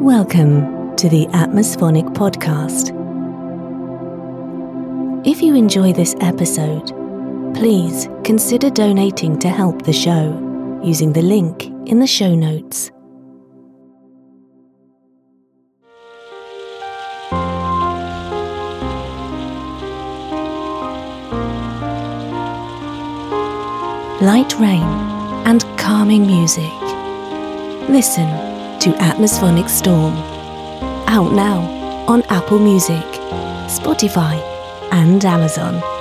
Welcome to the Atmosphonic Podcast. If you enjoy this episode, please consider donating to help the show using the link in the show notes. Light rain and calming music. Listen to Atmosphonic Storm. Out now on Apple Music, Spotify, and Amazon.